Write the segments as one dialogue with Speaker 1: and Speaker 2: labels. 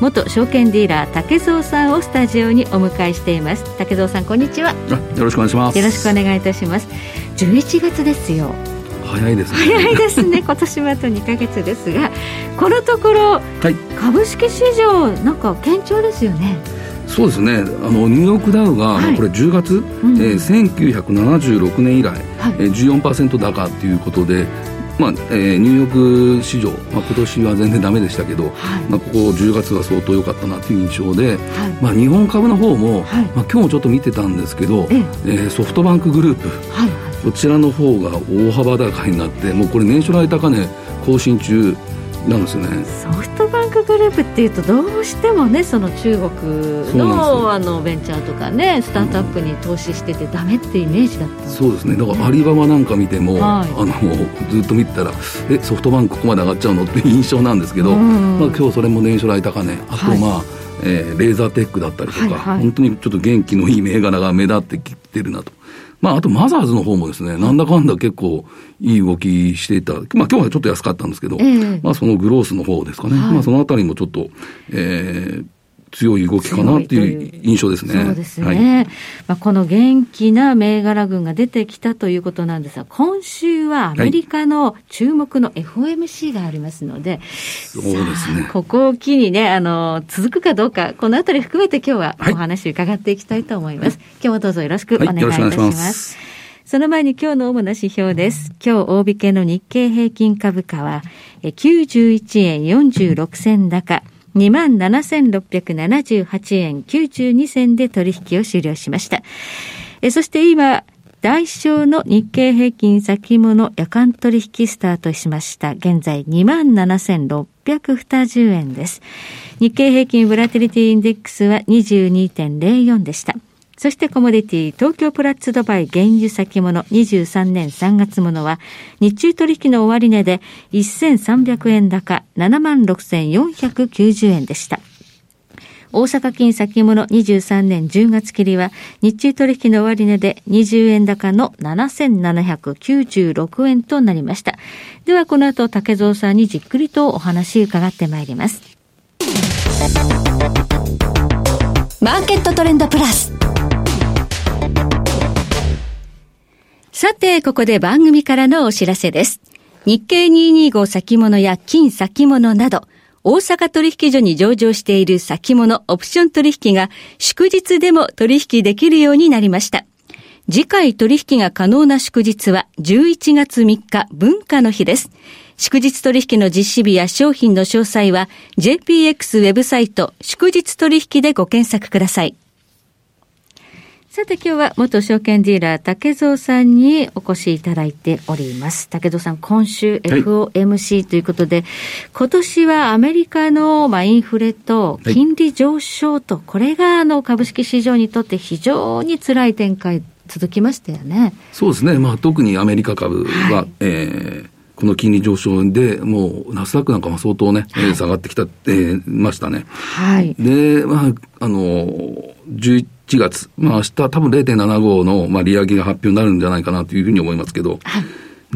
Speaker 1: 元証券ディーラー竹蔵さんをスタジオにお迎えしています。竹蔵さんこんにちは。
Speaker 2: よろしくお願いします。
Speaker 1: よろしくお願いいたします。11月ですよ。
Speaker 2: 早いですね。
Speaker 1: 早いですね。今年もあと2か月ですがこのところ、はい、株式市場なんか堅調ですよね。
Speaker 2: そうですね。あのニューヨークダウが、はい、これ10月、うん、えー、1976年以来、はい。えー、14%高ということでまあえー、ニューヨーク市場、まあ、今年は全然だめでしたけど、はい、まあ、ここ10月は相当良かったなという印象で、はい、まあ、日本株の方も、はい、まあ、今日もちょっと見てたんですけど、ええ。ー、ソフトバンクグループ、はい、こちらの方が大幅高になってもうこれ年初来高値更新中なんですよね。
Speaker 1: ソフトグループっていうとどうしてもねその中国のあのベンチャーとかねスタートアップに投資しててダメってイメージだった、ね、
Speaker 2: そうですね。だからアリババなんか見ても、はい、あのずっと見てたらえソフトバンクここまで上がっちゃうのっていう印象なんですけど、うん。まあ、今日それも年初来高値。あとまあ、はいえー、レーザーテックだったりとか、はいはい、本当にちょっと元気のいい銘柄が目立ってきてるなとまあ、あとマザーズの方もですね、なんだかんだ結構いい動きしていた。まあ、今日はちょっと安かったんですけど、えー、まあ、そのグロースの方ですかね。はい、まあ、そのあたりもちょっと、えー、強い動きかなっていう印象ですね。
Speaker 1: そうですね。はい、まあ、この元気な銘柄群が出てきたということなんですが、今週はアメリカの注目の FOMC がありますので、はい、
Speaker 2: そうですね。
Speaker 1: ここを機にね、あの、続くかどうか、このあたり含めて今日はお話伺っていきたいと思います。はい、今日もどうぞよろしくお願いいたします。その前に今日の主な指標です。今日大引けの日経平均株価は91円46銭高。27,678円92銭で取引を終了しました。えそして今、代償の日経平均先物夜間取引スタートしました。現在27,620円です。日経平均ブラティリティインデックスは22.04でした。そしてコモディティ、東京プラッツドバイ原油先物23年3月ものは、日中取引の終値で1300円高76,490円でした。大阪金先物23年10月切りは日中取引の終値で20円高の7796円となりました。ではこの後竹蔵さんにじっくりとお話伺ってまいります。
Speaker 3: マーケットトレンドプラス。
Speaker 1: さて、ここで番組からのお知らせです。日経225先物や金先物など、大阪取引所に上場している先物オプション取引が祝日でも取引できるようになりました。次回取引が可能な祝日は11月3日文化の日です。祝日取引の実施日や商品の詳細は JPX ウェブサイト祝日取引でご検索ください。さて今日は元証券ディーラー竹蔵さんにお越しいただいております。竹蔵さん、今週 FOMC ということで、はい、今年はアメリカのまあインフレと金利上昇と、これがあの株式市場にとって非常に辛い展開続きましたよね。
Speaker 2: そうですね。まあ特にアメリカ株は、はい、えーこの金利上昇で、もう、ナスダックなんかも相当ね、はい、下がってきた、えー、ましたね。はい。で、まあ、あの、11 1月、まあ明日多分0.75の、まあ、利上げが発表になるんじゃないかなというふうに思いますけど、はい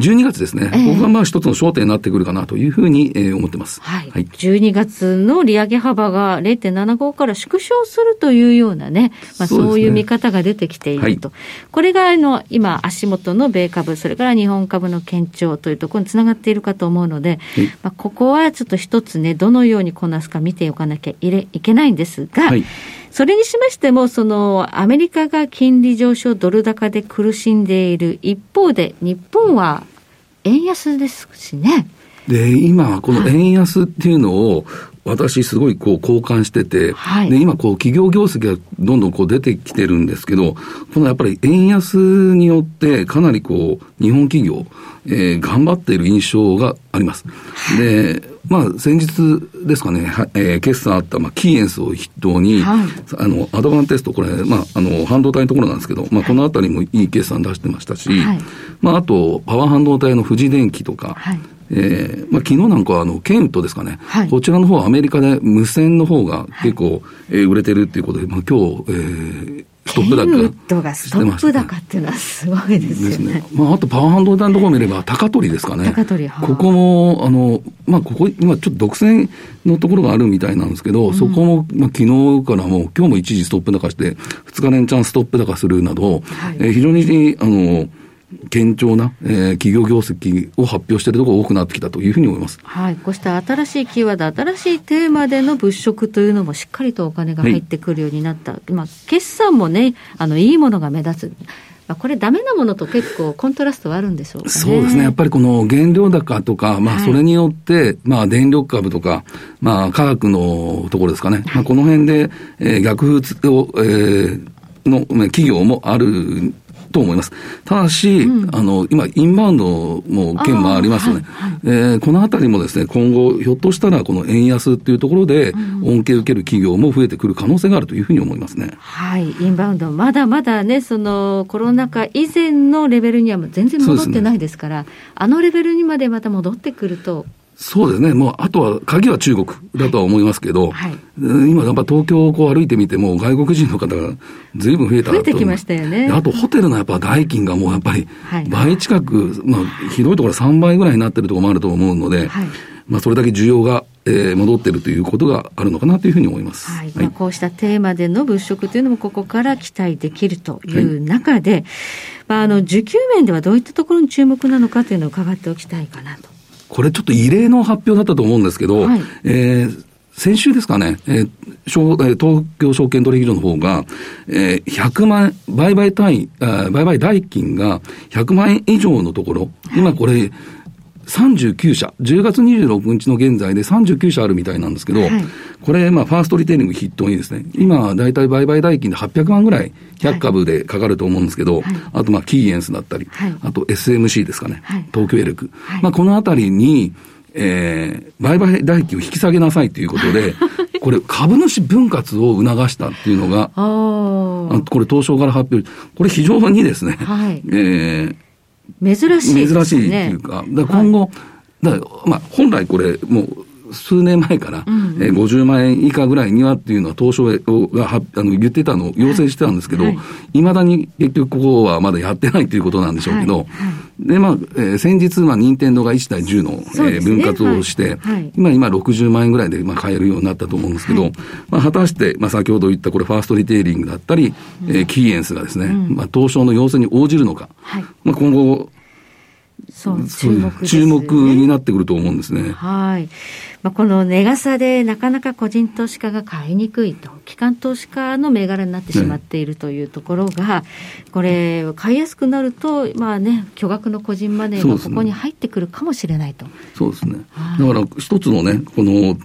Speaker 2: 12月ですね、えー、ここがまあ一つの焦点になってくるかなというふうに、えー、思ってます。
Speaker 1: はい。はい、12月の利上げ幅が0.75から縮小するというようなね、まあそういう見方が出てきていると。はい、これがあの今足元の米株、それから日本株の堅調というところにつながっているかと思うので、はい、まあここはちょっと一つね、どのようにこなすか見ておかなきゃいけないんですが、はいそれにしましても、そのアメリカが金利上昇、ドル高で苦しんでいる一方で、日本は円安ですしね。
Speaker 2: で、今は、この円安っていうのを、私すごいこう交換してて、はい、で今こう企業業績がどんどんこう出てきてるんですけど、このやっぱり円安によってかなりこう日本企業、えー、頑張っている印象があります。で、まあ、先日ですかね、はえー、決算あった、まあ、キーエンスを筆頭に、はい、あの、アドバンテスト、これ、まあ、あの、半導体のところなんですけど、まあ、このあたりもいい決算出してましたし、はい、まあ、あと、パワー半導体の富士電機とか、はい、えー、まあ、昨日なんかは、あの、ケンウッドですかね、はい、こちらの方はアメリカで無線の方が結構、はい、えー、売れてるっていうことで、まあ、今日、えー、
Speaker 1: ストップ高。ケンウッドがストップ高っていうのはすごいですよね。ね
Speaker 2: まあ、あとパワー半導体のところを見れば、高取ですかね。
Speaker 1: 高取、
Speaker 2: ここも、あの、まあ、ここ、今ちょっと独占のところがあるみたいなんですけど、うん、そこも、まあ、昨日からも、今日も一時ストップ高して、2日連チャンストップ高するなど、はい、えー、非常に、あの、堅調な、えー、企業業績を発表しているところが多くなってきたというふうに思います。
Speaker 1: はい。こうした新しいキーワード、新しいテーマでの物色というのもしっかりとお金が入ってくるようになった。はい、まあ、決算もね、あの、いいものが目立つ。これ、ダメなものと結構コントラストはあるんでしょうか、ね、
Speaker 2: そうですね。やっぱりこの原料高とか、まあ、それによって、はい、まあ、電力株とか、まあ、科学のところですかね。まあ、この辺で、えー、逆風を、えー、の企業もあると思います。ただし、うん、あの、今、インバウンドも件もありますよね。はいはい、えー、このあたりもですね、今後、ひょっとしたら、この円安っていうところで、恩恵を受ける企業も増えてくる可能性があるというふうに思いますね。
Speaker 1: はい。インバウンド、まだまだね、その、コロナ禍以前のレベルには全然戻ってないですから、ね、あのレベルにまでまた戻ってくると、
Speaker 2: そうですね。もう、あとは、鍵は中国だとは思いますけど、はい、今、やっぱ東京をこう歩いてみても、外国人の方がずいぶん増えた
Speaker 1: 増えてきましたよね。
Speaker 2: あと、ホテルのやっぱ代金がもうやっぱり、倍近く、まあ、ひどいところは3倍ぐらいになってるところもあると思うので、はい、まあ、それだけ需要が、えー、戻ってるということがあるのかなというふうに思います。
Speaker 1: はい。まあ、こうしたテーマでの物色というのも、ここから期待できるという中で、まあ、あの、需給面ではどういったところに注目なのかというのを伺っておきたいかなと。
Speaker 2: これちょっと異例の発表だったと思うんですけど、はい、えー、先週ですかね、えー、東京証券取引所の方が、えー、100万円、売買単位、売買代金が100万円以上のところ、今これ、39社、10月26日の現在で39社あるみたいなんですけど、はい、これ、まあ、ファーストリテイリング筆頭にですね、今、大体売買代金で800万ぐらい、100株でかかると思うんですけど、はい、あと、まあ、キーエンスだったり、はい、あと SMC ですかね、東京エレク。まあ、このあたりに、えー、売買代金を引き下げなさいということで、これ、株主分割を促したっていうのが、あこれ、東証から発表、これ非常にですね、はい、えー
Speaker 1: 珍しい、ね、
Speaker 2: 珍しいっていうか、だ今後、はい、だまあ、本来これ、もう、数年前から、うんうん、えー、50万円以下ぐらいにはっていうのは東証がはあの言ってたのを要請してたんですけど、いま、はい、だに結局ここはまだやってないということなんでしょうけど、はい。はい、で、まあ、えー、先日、まあ、任天堂が1対10の、ね、えー、分割をして、はい、今、今60万円ぐらいで、まあ、買えるようになったと思うんですけど、まあ、果たして、まあ、先ほど言ったこれ、ファーストリテイリングだったり、うん、えー、キーエンスがですね、うん、まあ、東証の要請に応じるのか、まあ、今後、
Speaker 1: そう、注目、ね、
Speaker 2: 注目になってくると思うんですね。
Speaker 1: はい。まあ、この値傘でなかなか個人投資家が買いにくいと、機関投資家の銘柄になってしまっているというところが、ね、これ、買いやすくなると、まあね、巨額の個人マネーがここに入ってくるかもしれないと。
Speaker 2: そうですね。だから一つのね、この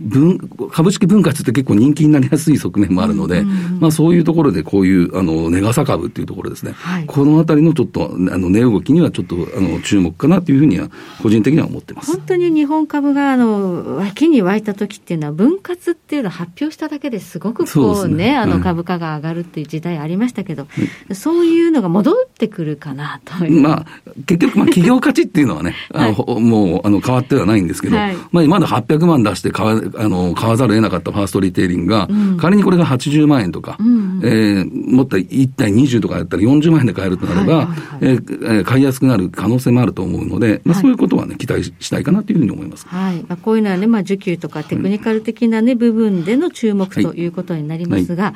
Speaker 2: 分株式分割って結構人気になりやすい側面もあるので、まあそういうところでこういうあの値傘株っていうところですね、はい、このあたりのちょっとあの値動きにはちょっとあの注目かなというふうには個人的には思ってます。
Speaker 1: 本当に日本株があの脇に湧いた時っていうのは分割っていうのを発表しただけですごくこうね、ね。あの株価が上がるっていう時代ありましたけど、はい、そういうのが戻ってくるかなと
Speaker 2: まあ結局まあ企業価値っていうのはね、あのもうあの変わってはないんですけど、はい、まあまだ800万出して買あの、買わざるを得なかったファーストリテイリングが、うん、仮にこれが80万円とか、うん、えー、もっと1対20とかやったら40万円で買えるとなれば、はいはいはい、えー、買いやすくなる可能性もあると思うので、まあ、そういうことはね、期待したいかなというふうに思います。
Speaker 1: はい。まあ、こういうのはね、まあ、需給とかテクニカル的なね、部分での注目ということになりますが、はい、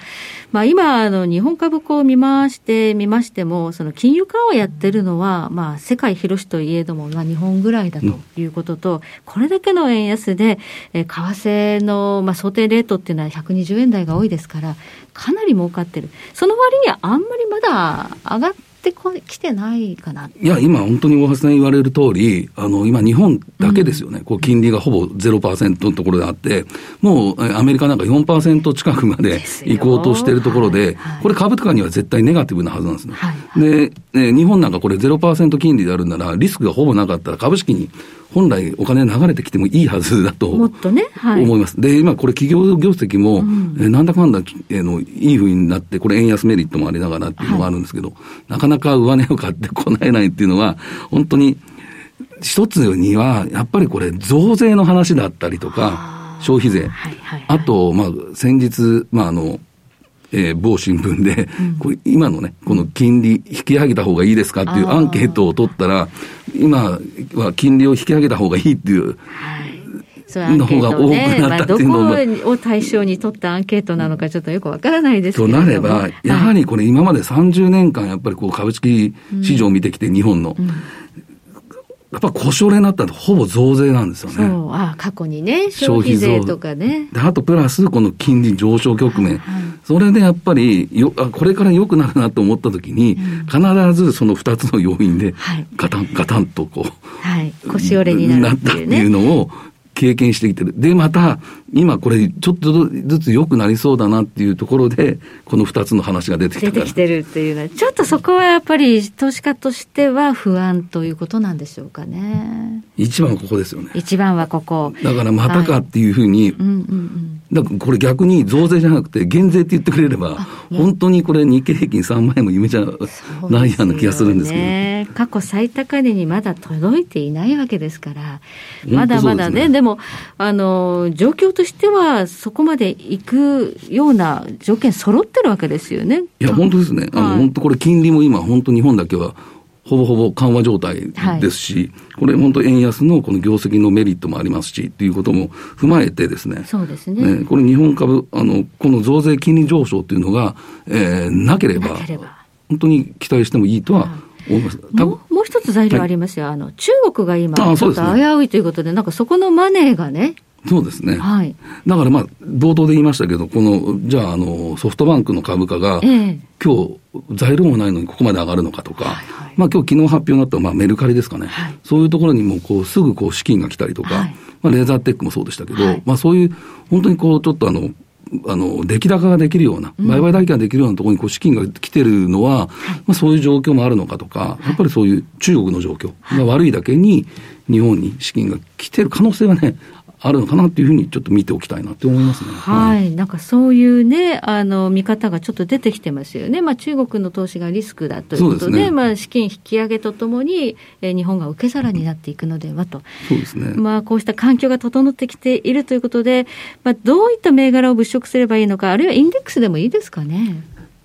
Speaker 1: まあ、今、あの、日本株こう見回してみましても、その金融緩和やってるのは、まあ、世界広しといえども、まあ、日本ぐらいだということと、うん、これだけの円安で、えー、為替の、まあ、想定レートっていうのは120円台が多いですから、かなり儲かってる。その割にはあんまりまだ上がってこ来てないかな。
Speaker 2: いや、今本当に大橋さん言われる通り、あの、今日本だけですよね。うん、こう、金利がほぼ0%のところであって、もう、アメリカなんか4%近くまで行こうとしているところで、はいはい、これ株価には絶対ネガティブなはずなんですね。はいはい、で、日本なんかこれ0%金利であるなら、リスクがほぼなかったら株式に本来お金流れてきてもいいはずだと思います。ねはい、で、今これ企業業績も、うん、えなんだかんだ、えー、のいいふうになって、これ円安メリットもありながらっていうのがあるんですけど、はい、なかなか上値を買ってこないないっていうのは、本当に、一つには、やっぱりこれ増税の話だったりとか、消費税。はいはいはい、あと、まあ、先日、まあ、あの、えー、某新聞で、うん、これ今のね、この金利引き上げた方がいいですかっていうアンケートを取ったら、今は金利を引き上げた方がいいっていう。はい。
Speaker 1: の方が多くなったっていうのも、まあ、どこを対象に取ったアンケートなのかちょっとよくわからないですけど
Speaker 2: となれば、やはりこれ今まで30年間やっぱりこう株式市場を見てきて、日本の、うんやっぱ故障になったらほぼ増税なんですよね。そ
Speaker 1: う、あ過去にね、消費税とかね。
Speaker 2: で、あとプラス、この金利上昇局面。はい。はい、それでやっぱりよあ、これから良くなるなと思ったときに、うん、必ずその二つの要因で、ガタン、ガタンとこう、
Speaker 1: はい、腰折れになる
Speaker 2: っていう、ね、なったっていうのを、経験してきてる。で、また、今これ、ちょっとずつ良くなりそうだなっていうところで、この二つの話が出てき
Speaker 1: て出てきてるっていうのは、ちょっとそこはやっぱり、投資家としては不安ということなんでしょうかね。
Speaker 2: 一番はここですよね。
Speaker 1: 一番はここ。
Speaker 2: だからまたかっていうふうに、はい、うんうんうんだからこれ逆に増税じゃなくて減税って言ってくれれば、本当にこれ日経平均3万円も夢じゃないような気がするんですけど。ね、
Speaker 1: 過去最高値にまだ届いていないわけですから、まだまだね、でも、あの、状況としてはそこまで行くような条件揃ってるわけですよね。
Speaker 2: いや、本当ですね。あの、本当これ金利も今、本当日本だけは、ほぼほぼ緩和状態ですし、はい、これ本当円安のこの業績のメリットもありますし、っていうことも踏まえてですね。
Speaker 1: そうですね。
Speaker 2: ねこれ日本株、あの、この増税金利上昇っていうのが、えー、なければ、本当に期待してもいいとは思います。
Speaker 1: もうもう一つ材料ありますよ。はい、あの、中国が今、ちょっと危ういということで、なんかそこのマネーがね、
Speaker 2: そうですね。はい。だからまあ、冒頭で言いましたけど、この、じゃあ、あの、ソフトバンクの株価が、えー、今日、材料もないのにここまで上がるのかとか、はいはい、まあ今日昨日発表になったまあメルカリですかね。はい、そういうところにも、こう、すぐこう、資金が来たりとか、はい、まあレーザーテックもそうでしたけど、はい、まあそういう、本当にこう、ちょっとあの、あの、出来高ができるような、売買代金ができるようなところにこう資金が来てるのは、まあそういう状況もあるのかとか、やっぱりそういう中国の状況が悪いだけに、日本に資金が来てる可能性はね、あるのかなっていうふうにちょっと見ておきたいなって思いますね。
Speaker 1: はい。はい、なんかそういうね、あの、見方がちょっと出てきてますよね。まあ中国の投資がリスクだということで、でね、まあ資金引き上げとともに、えー、日本が受け皿になっていくのではと。
Speaker 2: そうですね。
Speaker 1: まあこうした環境が整ってきているということで、まあどういった銘柄を物色すればいいのか、あるいはインデックスでもいいですかね。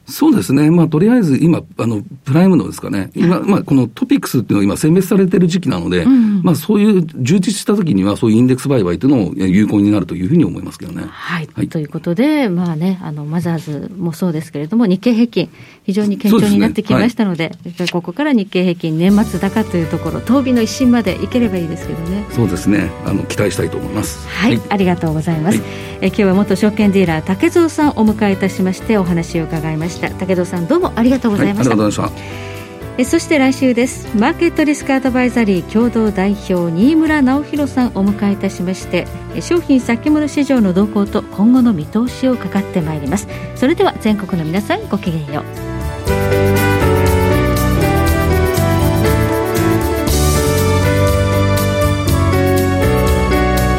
Speaker 2: そうですね。まあ、とりあえず今、あの、プライムのですかね。今、まあ、このトピックスっていうのは今選別されてる時期なので、うん、まあ、そういう充実した時には、そういうインデックス売買というのを有効になるというふうに思いますけどね。
Speaker 1: はい。はい、ということで、まあね、あの、マザーズもそうですけれども、日経平均、非常に堅調になってきましたので、でねはい、ここから日経平均年末高というところ、当日の一新までいければいいですけどね。
Speaker 2: そうですね。あの、期待したいと思います。
Speaker 1: はい。はい、ありがとうございます。え今日は元証券ディーラー、竹蔵さんお迎えいたしまして、お話を伺いました。竹蔵さん、どううもありがとうございました、はい、ありがとうございました。えそして来週です。マーケットリスクアドバイザリー共同代表新村直弘さんお迎えいたしまして商品先物市場の動向と今後の見通しを伺ってまいります。それでは全国の皆さんごきげんよう。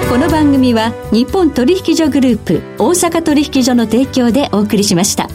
Speaker 1: この番組は日本取引所グループ大阪取引所の提供でお送りしました。